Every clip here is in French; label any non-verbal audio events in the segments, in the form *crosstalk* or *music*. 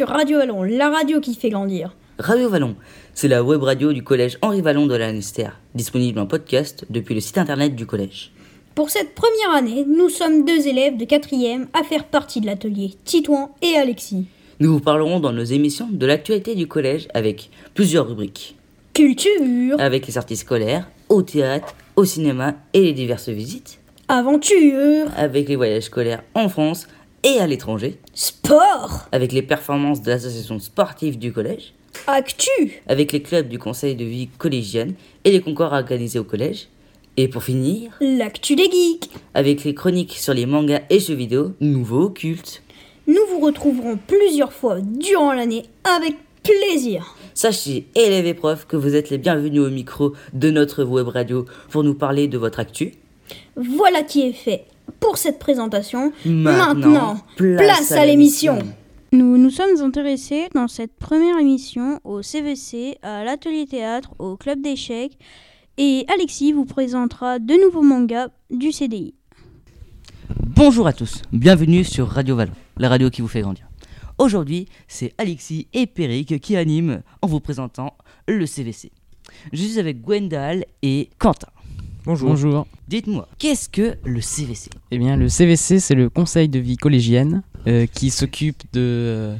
Sur Radio Vallon, la radio qui fait grandir. Radio Vallon, c'est la web radio du collège Henri Vallon de Lanester, disponible en podcast depuis le site internet du collège. Pour cette première année, nous sommes deux élèves de 4e à faire partie de l'atelier, Titouan et Alexis. Nous vous parlerons dans nos émissions de l'actualité du collège avec plusieurs rubriques. Culture, Avec les sorties scolaires, au théâtre, au cinéma et les diverses visites. aventure, Avec les voyages scolaires en France et à l'étranger. sport, Avec les performances de l'association sportive du collège. actu, Avec les clubs du conseil de vie collégienne et les concours organisés au collège. Et pour finir, l'actu des geeks. avec les chroniques sur les mangas et jeux vidéo, nouveaux cultes. Nous vous retrouverons plusieurs fois durant l'année avec plaisir. Sachez, élèves et profs, que vous êtes les bienvenus au micro de notre web radio pour nous parler de votre actu. Voilà qui est fait pour cette présentation. Maintenant, place, à l'émission. Nous nous sommes intéressés dans cette première émission au CVC, à l'atelier théâtre, au club d'échecs, et Alexis vous présentera de nouveaux mangas du CDI. Bonjour à tous, bienvenue sur Radio Vallon, la radio qui vous fait grandir. Aujourd'hui, c'est Alexis et Peric qui animent en vous présentant le CVC. Je suis avec Gwendal et Quentin. Bonjour. Bonjour. Dites-moi, qu'est-ce que le CVC Eh bien, le CVC, c'est le conseil de vie collégienne euh, qui s'occupe de euh,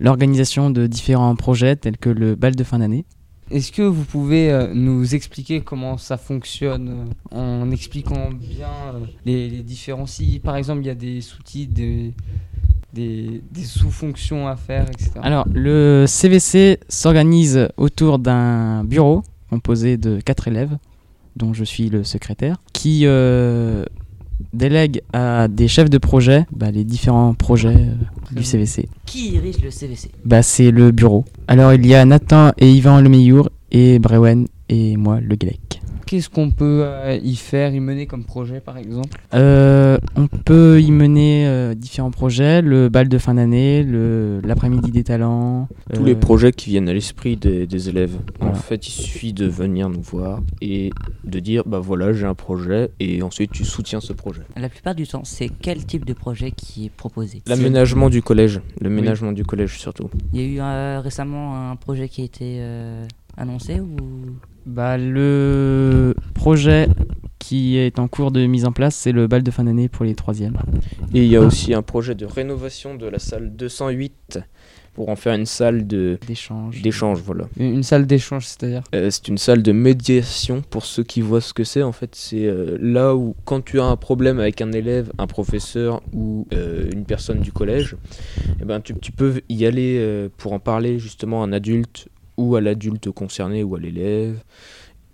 l'organisation de différents projets tels que le bal de fin d'année. Est-ce que vous pouvez euh, nous expliquer comment ça fonctionne en expliquant bien les, les différents si par exemple il y a des sous-titres, des, des, des sous-fonctions à faire, etc. Alors, le CVC s'organise autour d'un bureau composé de quatre élèves, dont je suis le secrétaire, qui euh, délègue à des chefs de projet bah, les différents projets euh, du CVC. Qui dirige le CVC Bah, c'est le bureau. Alors, il y a Nathan et Yvan Lemeyour et Brewen et moi, le Guélec. Qu'est-ce qu'on peut euh, y faire, y mener comme projet par exemple? Euh, on peut y mener euh, différents projets, le bal de fin d'année, le- l'après-midi des talents. tous euh, les projets qui viennent à l'esprit des, des élèves. En fait, il suffit de venir nous voir et de dire bah voilà, j'ai un projet et ensuite tu soutiens ce projet. La plupart du temps, c'est quel type de projet qui est proposé? L'aménagement du collège, l'aménagement du collège surtout. Il y a eu euh, récemment un projet qui a été euh, annoncé ou? Bah, le projet qui est en cours de mise en place, c'est le bal de fin d'année pour les troisièmes. Et il y a aussi un projet de rénovation de la salle 208 pour en faire une salle de D'échange. d'échange, voilà. Une une salle d'échange, c'est-à-dire? Euh, c'est une salle de médiation pour ceux qui voient ce que c'est. En fait, c'est euh, là où, quand tu as un problème avec un élève, un professeur ou euh, une personne du collège, eh ben, tu, tu peux y aller euh, pour en parler justement à un adulte ou à l'adulte concerné ou à l'élève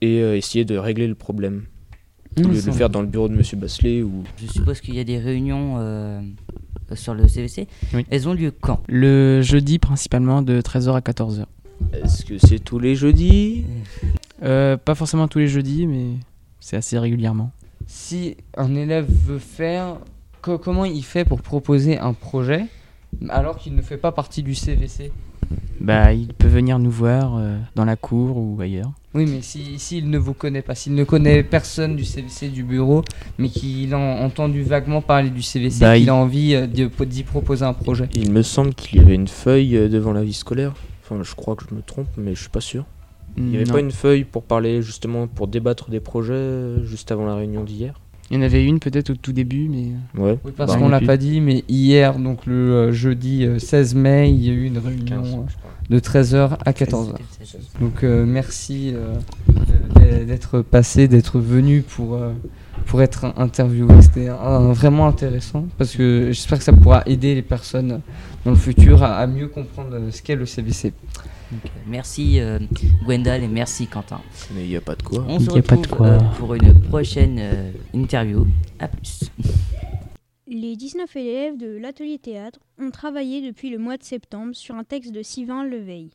et euh, essayer de régler le problème. Au lieu de le faire dans le bureau de Monsieur Basselet ou je suppose qu'il y a des réunions euh, sur le CVC. Oui. Elles ont lieu quand? Le jeudi principalement de 13h à 14h. est-ce que c'est tous les jeudis? Euh, pas forcément tous les jeudis, mais c'est assez régulièrement. Si un élève veut faire, co- comment il fait pour proposer un projet alors qu'il ne fait pas partie du CVC Bah, il peut venir nous voir euh, dans la cour ou ailleurs. Oui, mais s'il si, s'il ne vous connaît pas, s'il ne connaît personne du CVC du bureau, mais qu'il a entendu vaguement parler du CVC, Bah, qu'il il- a envie euh, d'y proposer un projet. Il me semble qu'il y avait une feuille euh, devant la vie scolaire. Enfin, je crois que je me trompe, mais je suis pas sûr. Il n'y avait Non. pas une feuille pour parler justement, pour débattre des projets juste avant la réunion d'hier? Il y en avait une peut-être au tout début, mais Ouais. Oui, parce Bah, qu'on l'a pas dit, mais hier, donc le euh, jeudi euh, 16 mai, il y a eu une réunion euh, de 13h à 14h. Donc euh, merci euh, d'être passé, d'être venu pour, euh, pour être interviewé. C'était vraiment intéressant parce que j'espère que ça pourra aider les personnes dans le futur à, à mieux comprendre euh, ce qu'est le CVC. Donc, Merci euh, Gwendal et merci Quentin. Mais il n'y a pas de quoi. On se y a pas de retrouve quoi. euh, pour une prochaine euh, interview. À plus. *laughs* Les 19 élèves de l'atelier théâtre ont travaillé depuis le mois de septembre sur un texte de Sylvain Leveille,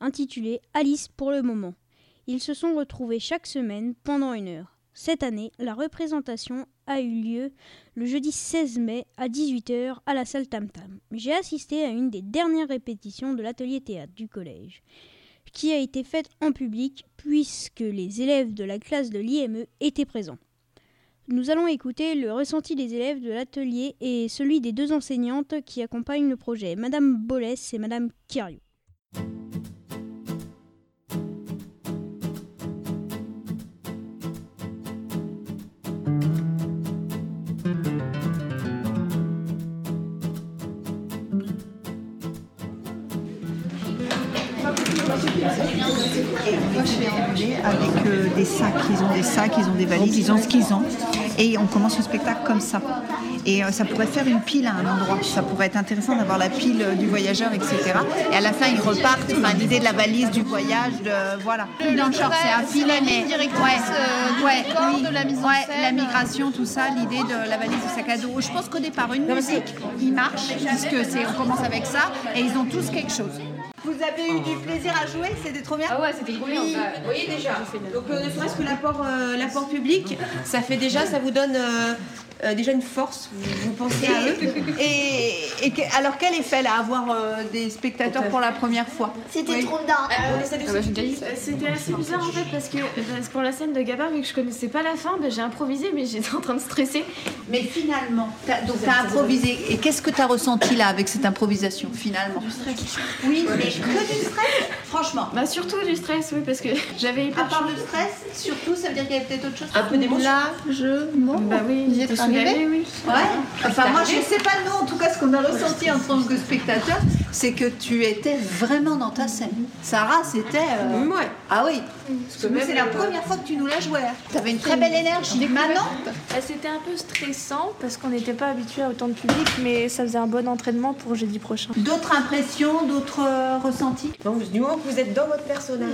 intitulé Alice pour le moment. Ils se sont retrouvés chaque semaine pendant une heure. Cette année, la représentation a eu lieu le jeudi 16 mai à 18h à la salle Tam Tam. J'ai assisté à une des dernières répétitions de l'atelier théâtre du collège, qui a été faite en public puisque les élèves de la classe de l'IME étaient présents. nous allons écouter le ressenti des élèves de l'atelier et celui des deux enseignantes qui accompagnent le projet, Madame Bollès et Madame Kiriou. Moi, je vais emmener avec euh, des sacs. Ils ont des sacs, ils ont des valises, ils ont ce qu'ils ont. Et on commence le spectacle comme ça. Et euh, ça pourrait faire une pile à un endroit. Ça pourrait être intéressant d'avoir la pile euh, du voyageur, etc. Et à la fin, ils repartent. Enfin, l'idée de la valise, du voyage, de voilà. Dans le short, c'est un filet, mais ouais, ouais, oui, de la mise en ouais, scène. la migration, tout ça, l'idée de la valise du sac à dos. Je pense qu'au départ, une musique, il marche, puisque c'est, on commence avec ça, et ils ont tous quelque chose. Vous avez eu du plaisir à jouer C'était trop bien Ah ouais, c'était trop bien. Vous voyez déjà. Donc euh, ne serait-ce que l'apport, euh, l'apport public, ça fait déjà, ça vous donne euh, euh, déjà une force. Vous, vous pensez à eux. *laughs* Et, et que- alors quel effet là avoir euh, des spectateurs pour la première fois? C'était trop bien. On essaie de C'était assez bizarre en fait parce que parce que pour la scène de Gabin, vu que je connaissais pas la fin, ben, j'ai improvisé mais j'étais en train de stresser. Mais finalement, t'as- donc tu as improvisé. Et qu'est-ce que tu as ressenti là avec cette improvisation finalement? Du stress. Oui, mais que du stress Franchement. Bah surtout du stress, oui, parce que *laughs* j'avais À hyper part chaud. le stress, surtout, ça veut dire qu'il y avait peut-être autre chose Un peu d'émotion. Largement. Bah oui, Vous y j'étais êtes arrivé oui. Ouais. Enfin, moi, je sais pas, nous, en tout cas, ce qu'on a ressenti en tant que spectateur, c'est que tu étais vraiment dans ta scène. Sarah, c'était. euh, Ouais. Ah oui. Parce que c'est la première fois que tu nous la jouais. Tu avais une très belle énergie. Maintenant, Bah, C'était un peu stressant parce qu'on n'était pas habitué à autant de public, mais ça faisait un bon entraînement pour jeudi prochain. d'autres impressions, d'autres euh, ressentis? Du moment que vous êtes dans votre personnage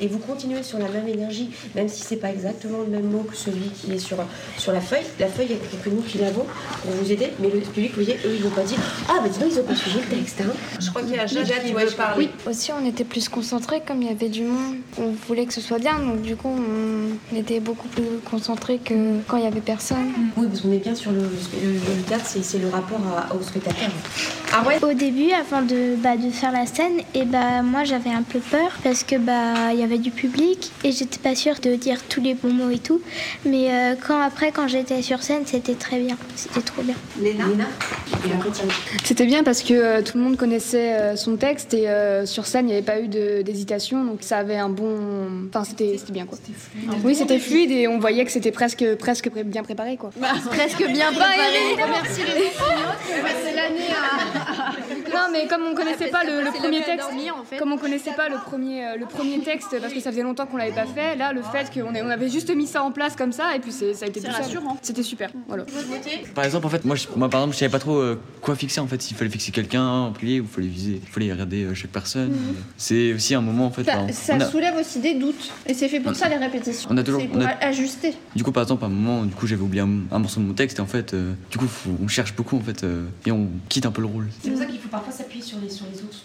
et vous continuez sur la même énergie, même si c'est pas exactement le même mot que celui qui est sur, sur la feuille, la feuille, il quelques mots qui l'avont pour vous aider, mais le public, vous voyez, eux, ils vont pas dire Ah, bah dis donc, ils ont pas suivi le texte. Hein. Je crois qu'il y a Jade qui veut parler. Aussi, on était plus concentrés comme il y avait du monde. On voulait que ce soit bien, donc du coup, on était beaucoup plus concentrés que quand il y avait personne. Oui, parce qu'on est bien sur le, le, le théâtre, c'est c'est le rapport à- au spectateur. Ah ouais Au début, avant de, bah, de faire la scène, et bah, moi j'avais un peu peur parce que bah, il y avait du public et j'étais pas sûre de dire tous les bons mots et tout. Mais euh, quand après, quand j'étais sur scène, c'était très bien. C'était trop bien. Léna Léna C'était bien parce que euh, tout le monde connaissait euh, son texte et euh, sur scène il n'y avait pas eu d'hésitation donc ça avait un bon. Enfin c'était c'était bien quoi. Oui c'était fluide et on voyait que c'était presque presque bien préparé quoi. *laughs* Presque bien préparé. Merci les C'est l'année Non mais comme on connaissait pas le, le premier texte, comme on connaissait pas le premier le premier texte parce que ça faisait longtemps qu'on l'avait pas fait, là le fait qu'on ait- on avait juste mis ça en place comme ça et puis c'est- ça a été tout. C'était super. Voilà. Par exemple, en fait, moi, je, moi par exemple, je savais pas trop euh, quoi fixer en fait. S'il fallait fixer quelqu'un en plié ou il fallait viser, il fallait regarder euh, chaque personne. C'est aussi un moment en fait. Ça, enfin, ça a- soulève aussi des doutes. Et c'est fait pour ça les répétitions. On a toujours- pour on a- a- ajuster. Du coup, par exemple, à un moment, du coup, j'avais oublié un, un morceau de mon texte et en fait, euh, du coup, faut- on cherche beaucoup en fait euh, et on quitte un peu le rôle. C'est pour ça qu'il faut parfois s'appuyer sur les, sur les autres.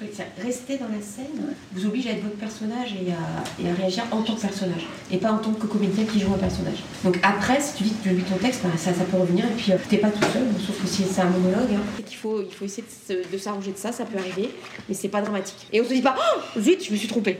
Rester dans la scène vous oblige à être votre personnage et à, réagir en tant que personnage et pas en tant que comédien qui joue un personnage. Donc après, si tu dis que tu lis ton texte, bah, ça, peut revenir et puis euh, t'es pas tout seul, sauf que si c'est un monologue. Hein. Il faut essayer de, s'arranger de ça, ça peut arriver, mais c'est pas dramatique. Et on se dit pas, oh, vite, je me suis trompée.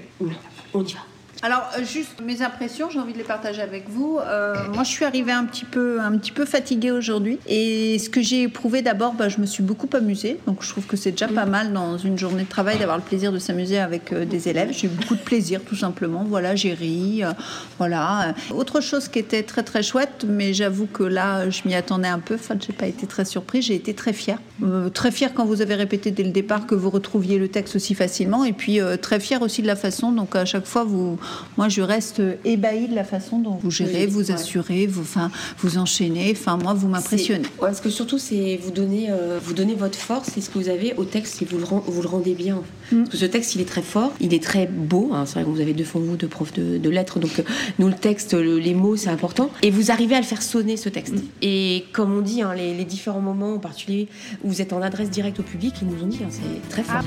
On y va. Alors, euh, juste mes impressions, j'ai envie de les partager avec vous. Euh, moi, je suis arrivée un petit peu, un petit peu fatiguée aujourd'hui. Et ce que j'ai éprouvé d'abord, bah, je me suis beaucoup amusée. Donc, je trouve que c'est déjà pas mal dans une journée de travail d'avoir le plaisir de s'amuser avec euh, des élèves. J'ai eu beaucoup de plaisir, tout simplement. Voilà, j'ai ri. voilà. Autre chose qui était très, très chouette, mais j'avoue que là, je m'y attendais un peu. Enfin, j'ai pas été très surprise. J'ai été très fière. Très fière quand vous avez répété dès le départ que vous retrouviez le texte aussi facilement. Et puis, très fière aussi de la façon. Donc, à chaque fois, vous, moi, je reste ébahie de la façon dont vous gérez, Oui, vous ouais. assurez, vous, enfin, vous enchaînez. Enfin, moi, vous m'impressionnez. Parce que surtout, c'est vous donner, euh, vous votre force et ce que vous avez au texte et vous le, rend- vous le rendez bien. Parce que ce texte, il est très fort, il est très beau. hein. C'est vrai que vous avez deux fonds vous, deux profs de, de lettres, donc euh, nous, le texte, le- les mots, c'est important. Et vous arrivez à le faire sonner, ce texte. Et comme on dit, hein, les, les différents moments, en particulier où vous êtes en adresse directe au public, ils nous ont dit, hein, c'est très fort.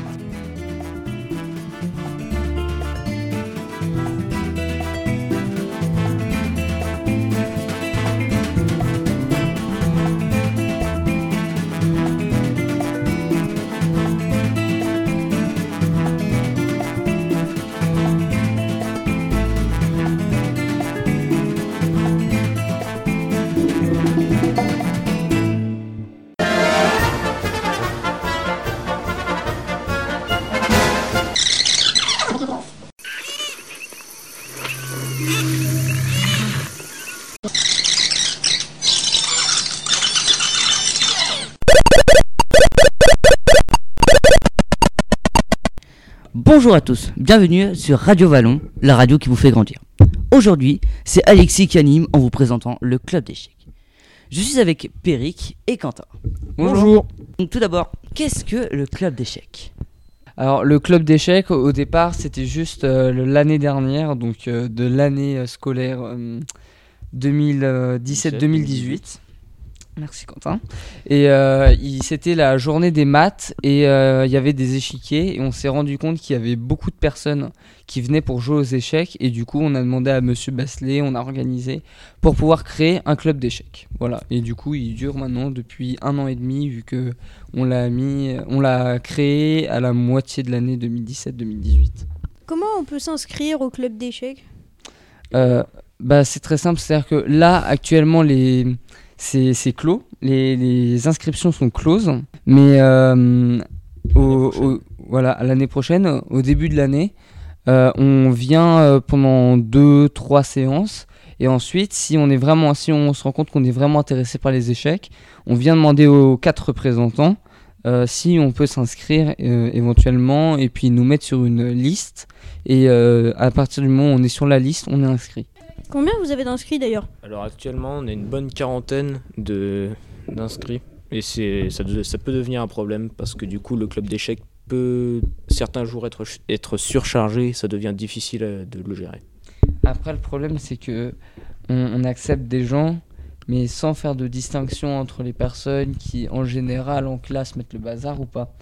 Bonjour à tous, bienvenue sur Radio Vallon, la radio qui vous fait grandir. Aujourd'hui, c'est Alexis qui anime en vous présentant le club d'échecs. Je suis avec Peric et Quentin. Bonjour. Donc, tout d'abord, qu'est-ce que le club d'échecs Alors le club d'échecs au départ c'était juste euh, l'année dernière, donc euh, de l'année euh, scolaire euh, 2017-2018. Merci Quentin. Et euh, c'était la journée des maths et euh, il y avait des échiquiers et on s'est rendu compte qu'il y avait beaucoup de personnes qui venaient pour jouer aux échecs et du coup on a demandé à Monsieur Basselet, on a organisé pour pouvoir créer un club d'échecs. Voilà. Et du coup il dure maintenant depuis un an et demi vu que on l'a mis, on l'a créé à la moitié de l'année 2017-2018. Comment on peut s'inscrire au club d'échecs? Euh, bah, c'est très simple, c'est-à-dire que là, actuellement, les... c'est clos, les, les inscriptions sont closes, mais euh, au, au- voilà, à l'année prochaine, au début de l'année, euh, on vient euh, pendant deux, trois séances, et ensuite, si on, est vraiment, si on se rend compte qu'on est vraiment intéressé par les échecs, on vient demander aux quatre représentants euh, si on peut s'inscrire euh, éventuellement et puis nous mettre sur une liste. Et euh, à partir du moment où on est sur la liste, on est inscrit. Combien vous avez d'inscrits d'ailleurs Alors actuellement, on a une bonne quarantaine de d'inscrits et c'est ça, peut devenir un problème parce que du coup, le club d'échecs peut certains jours être être surchargé, ça devient difficile euh, de le gérer. Après, le problème, c'est que on, on accepte des gens, mais sans faire de distinction entre les personnes qui, en général, en classe, mettent le bazar ou pas.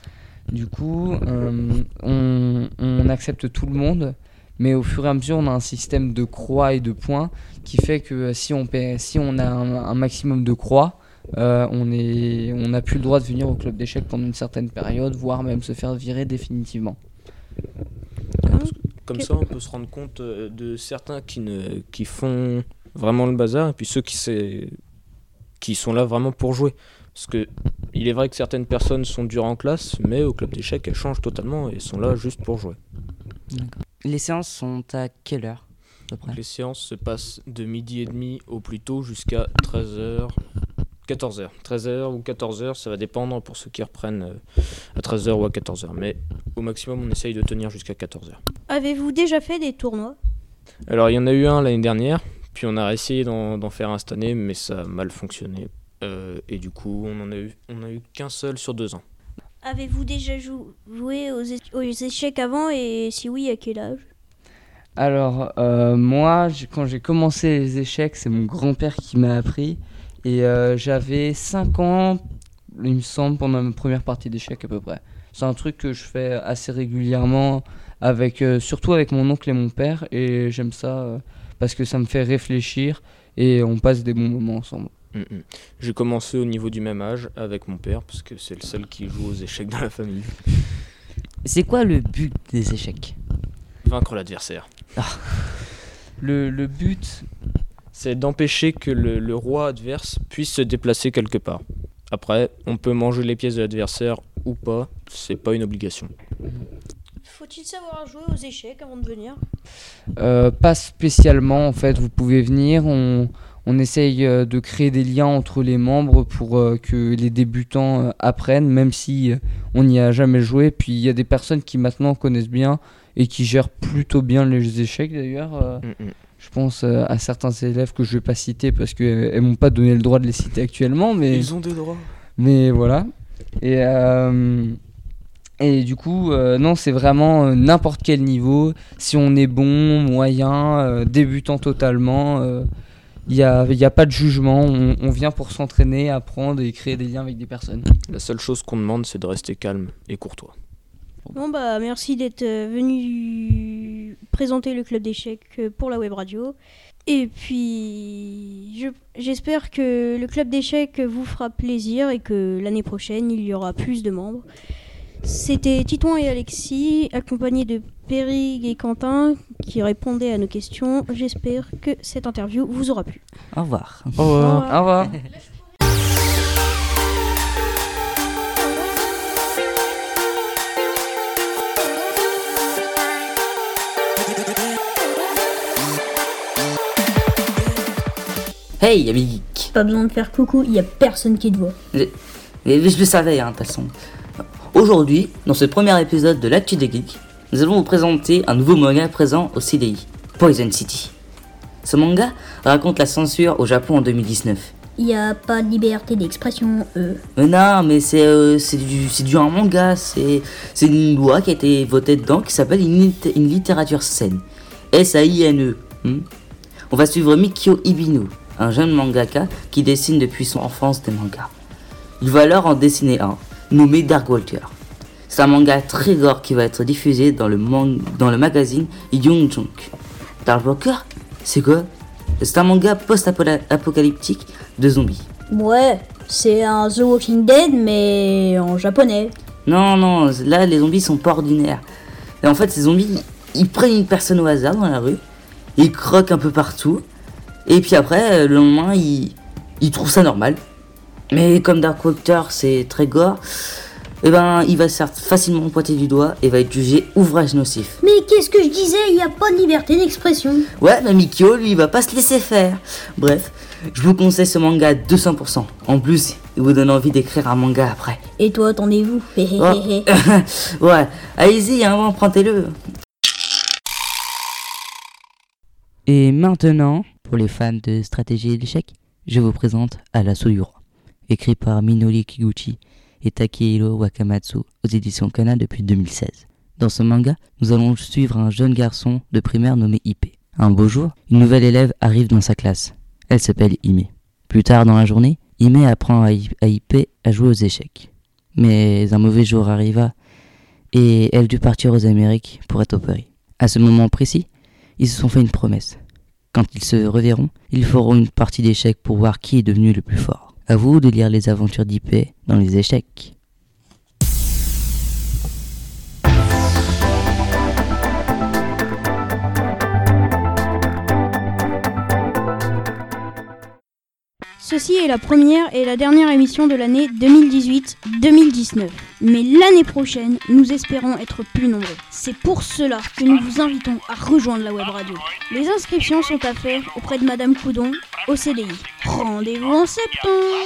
Du coup, euh, on, on accepte tout le monde, mais au fur et à mesure, on a un système de croix et de points qui fait que euh, si on, paie- si on a un, un maximum de croix, euh, on est- on n'a plus le droit de venir au club d'échecs pendant une certaine période, voire même se faire virer définitivement. Comme ça, on peut se rendre compte euh, de certains qui ne qui font vraiment le bazar et puis ceux qui qui sont là vraiment pour jouer. Parce que il est vrai que certaines personnes sont dures en classe, mais au club d'échecs, elles changent totalement et sont là juste pour jouer. Les séances sont à quelle heure à peu près Donc les séances se passent de midi et demi au plus tôt jusqu'à 13h. 14h. 13h ou 14h, ça va dépendre pour ceux qui reprennent euh, à 13h ou à 14h. Mais au maximum, on essaye de tenir jusqu'à 14h. Avez-vous déjà fait des tournois? Alors, il y en a eu un l'année dernière, puis on a essayé d'en d'en faire un cette année, mais ça a mal fonctionné. Euh, et du coup, on en a eu, on a eu qu'un seul sur deux ans. Avez-vous déjà jou- joué aux, échecs avant et si oui, à quel âge? Alors, euh, moi, quand j'ai commencé les échecs, c'est mon grand-père qui m'a appris. Et euh, j'avais 5 ans, il me semble, pendant ma première partie d'échecs à peu près. C'est un truc que je fais assez régulièrement, avec, euh, surtout avec mon oncle et mon père. Et j'aime ça parce que ça me fait réfléchir et on passe des bons moments ensemble. Mm, mm. J'ai commencé au niveau du même âge avec mon père, parce que c'est le seul qui joue aux échecs dans la famille. C'est quoi le but des échecs? Vaincre l'adversaire. Le, le but, c'est d'empêcher que le, le roi adverse puisse se déplacer quelque part. Après, on peut manger les pièces de l'adversaire ou pas, c'est pas une obligation. Faut-il savoir jouer aux échecs avant de venir? Euh, pas spécialement en fait, vous pouvez venir, on, on essaye euh, de créer des liens entre les membres pour euh, que les débutants euh, apprennent, même si on n'y a jamais joué. Puis il y a des personnes qui maintenant connaissent bien et qui gèrent plutôt bien les échecs d'ailleurs. Mm, mm. Je pense à certains élèves que je vais pas citer parce qu'elles m'ont pas donné le droit de les citer actuellement, mais Ils ont des droits. mais voilà. Et, euh, et du coup, euh, non, c'est vraiment euh, n'importe quel niveau. Si on est bon, moyen, débutant totalement, il n'y a, y a pas de jugement. On, on vient pour s'entraîner, apprendre et créer des liens avec des personnes. La seule chose qu'on demande, c'est de rester calme et courtois. Bon bah merci d'être euh, venu présenter le club d'échecs euh, pour la web radio. Et puis je- j'espère que le club d'échecs vous fera plaisir et que l'année prochaine il y aura plus de membres. C'était Titouan et Alexis, accompagnés de Périg et Quentin, qui répondaient à nos questions. J'espère que cette interview vous aura plu. Au revoir. Au revoir. Au revoir. Hey, ami geek. Pas besoin de faire coucou, il y a personne qui te voit. Je, je le savais, hein, de toute façon. Aujourd'hui, dans ce premier épisode de l'Actu des Geeks, nous allons vous présenter un nouveau manga présent au CDI, Poison City. Ce manga raconte la censure au Japon en 2019. Il n'y a pas de liberté d'expression, euh. Mais non, mais c'est euh, du, du un manga, c'est une loi qui a été votée dedans qui s'appelle une, une littérature saine. S-A-I-N-E. hmm. On va suivre Mikio Ibino, un jeune mangaka qui dessine depuis son enfance des mangas. Il va alors en dessiner un, nommé Dark Walker. C'est un manga très gore qui va être diffusé dans le, man- dans le magazine Young Junk. Dark Walker C'est quoi? C'est un manga post-apocalyptique de zombies. Ouais, c'est un The Walking Dead, mais en japonais. Non, non, là les zombies sont pas ordinaires. Et en fait, ces zombies, ils prennent une personne au hasard dans la rue, ils croquent un peu partout, et puis après, euh, le lendemain, ils, ils trouvent ça normal. Mais comme Dark Walker, c'est très gore, et ben, il va se faire facilement pointer du doigt et va être jugé ouvrage nocif. Mais qu'est-ce que je disais? Il n'y a pas de liberté d'expression. Ouais, mais Mikio, lui, il va pas se laisser faire. Bref, je vous conseille ce manga à 200%. En plus, il vous donne envie d'écrire un manga après. Et toi, attendez-vous Oh. *laughs* *laughs* ouais, allez-y, hein, empruntez-le. Et maintenant, pour les fans de stratégie et d'échecs, je vous présente À l'assaut du roi, écrit par Minori Kiguchi et Takehiro Wakamatsu aux éditions Kana depuis 2016. Dans ce manga, nous allons suivre un jeune garçon de primaire nommé Ipé. Un beau jour, une nouvelle élève arrive dans sa classe. Elle s'appelle Ime. Plus tard dans la journée, Ime apprend à Ipé à jouer aux échecs. Mais un mauvais jour arriva et elle dut partir aux Amériques pour être opérée. À ce moment précis, ils se sont fait une promesse. Quand ils se reverront, ils feront une partie d'échecs pour voir qui est devenu le plus fort. À vous de lire les aventures d'Ip dans les échecs. Ceci est la première et la dernière émission de l'année 2018-2019. Mais l'année prochaine, nous espérons être plus nombreux. C'est pour cela que nous vous invitons à rejoindre la web radio. Les inscriptions sont à faire auprès de Madame Coudon au CDI. Rendez-vous en septembre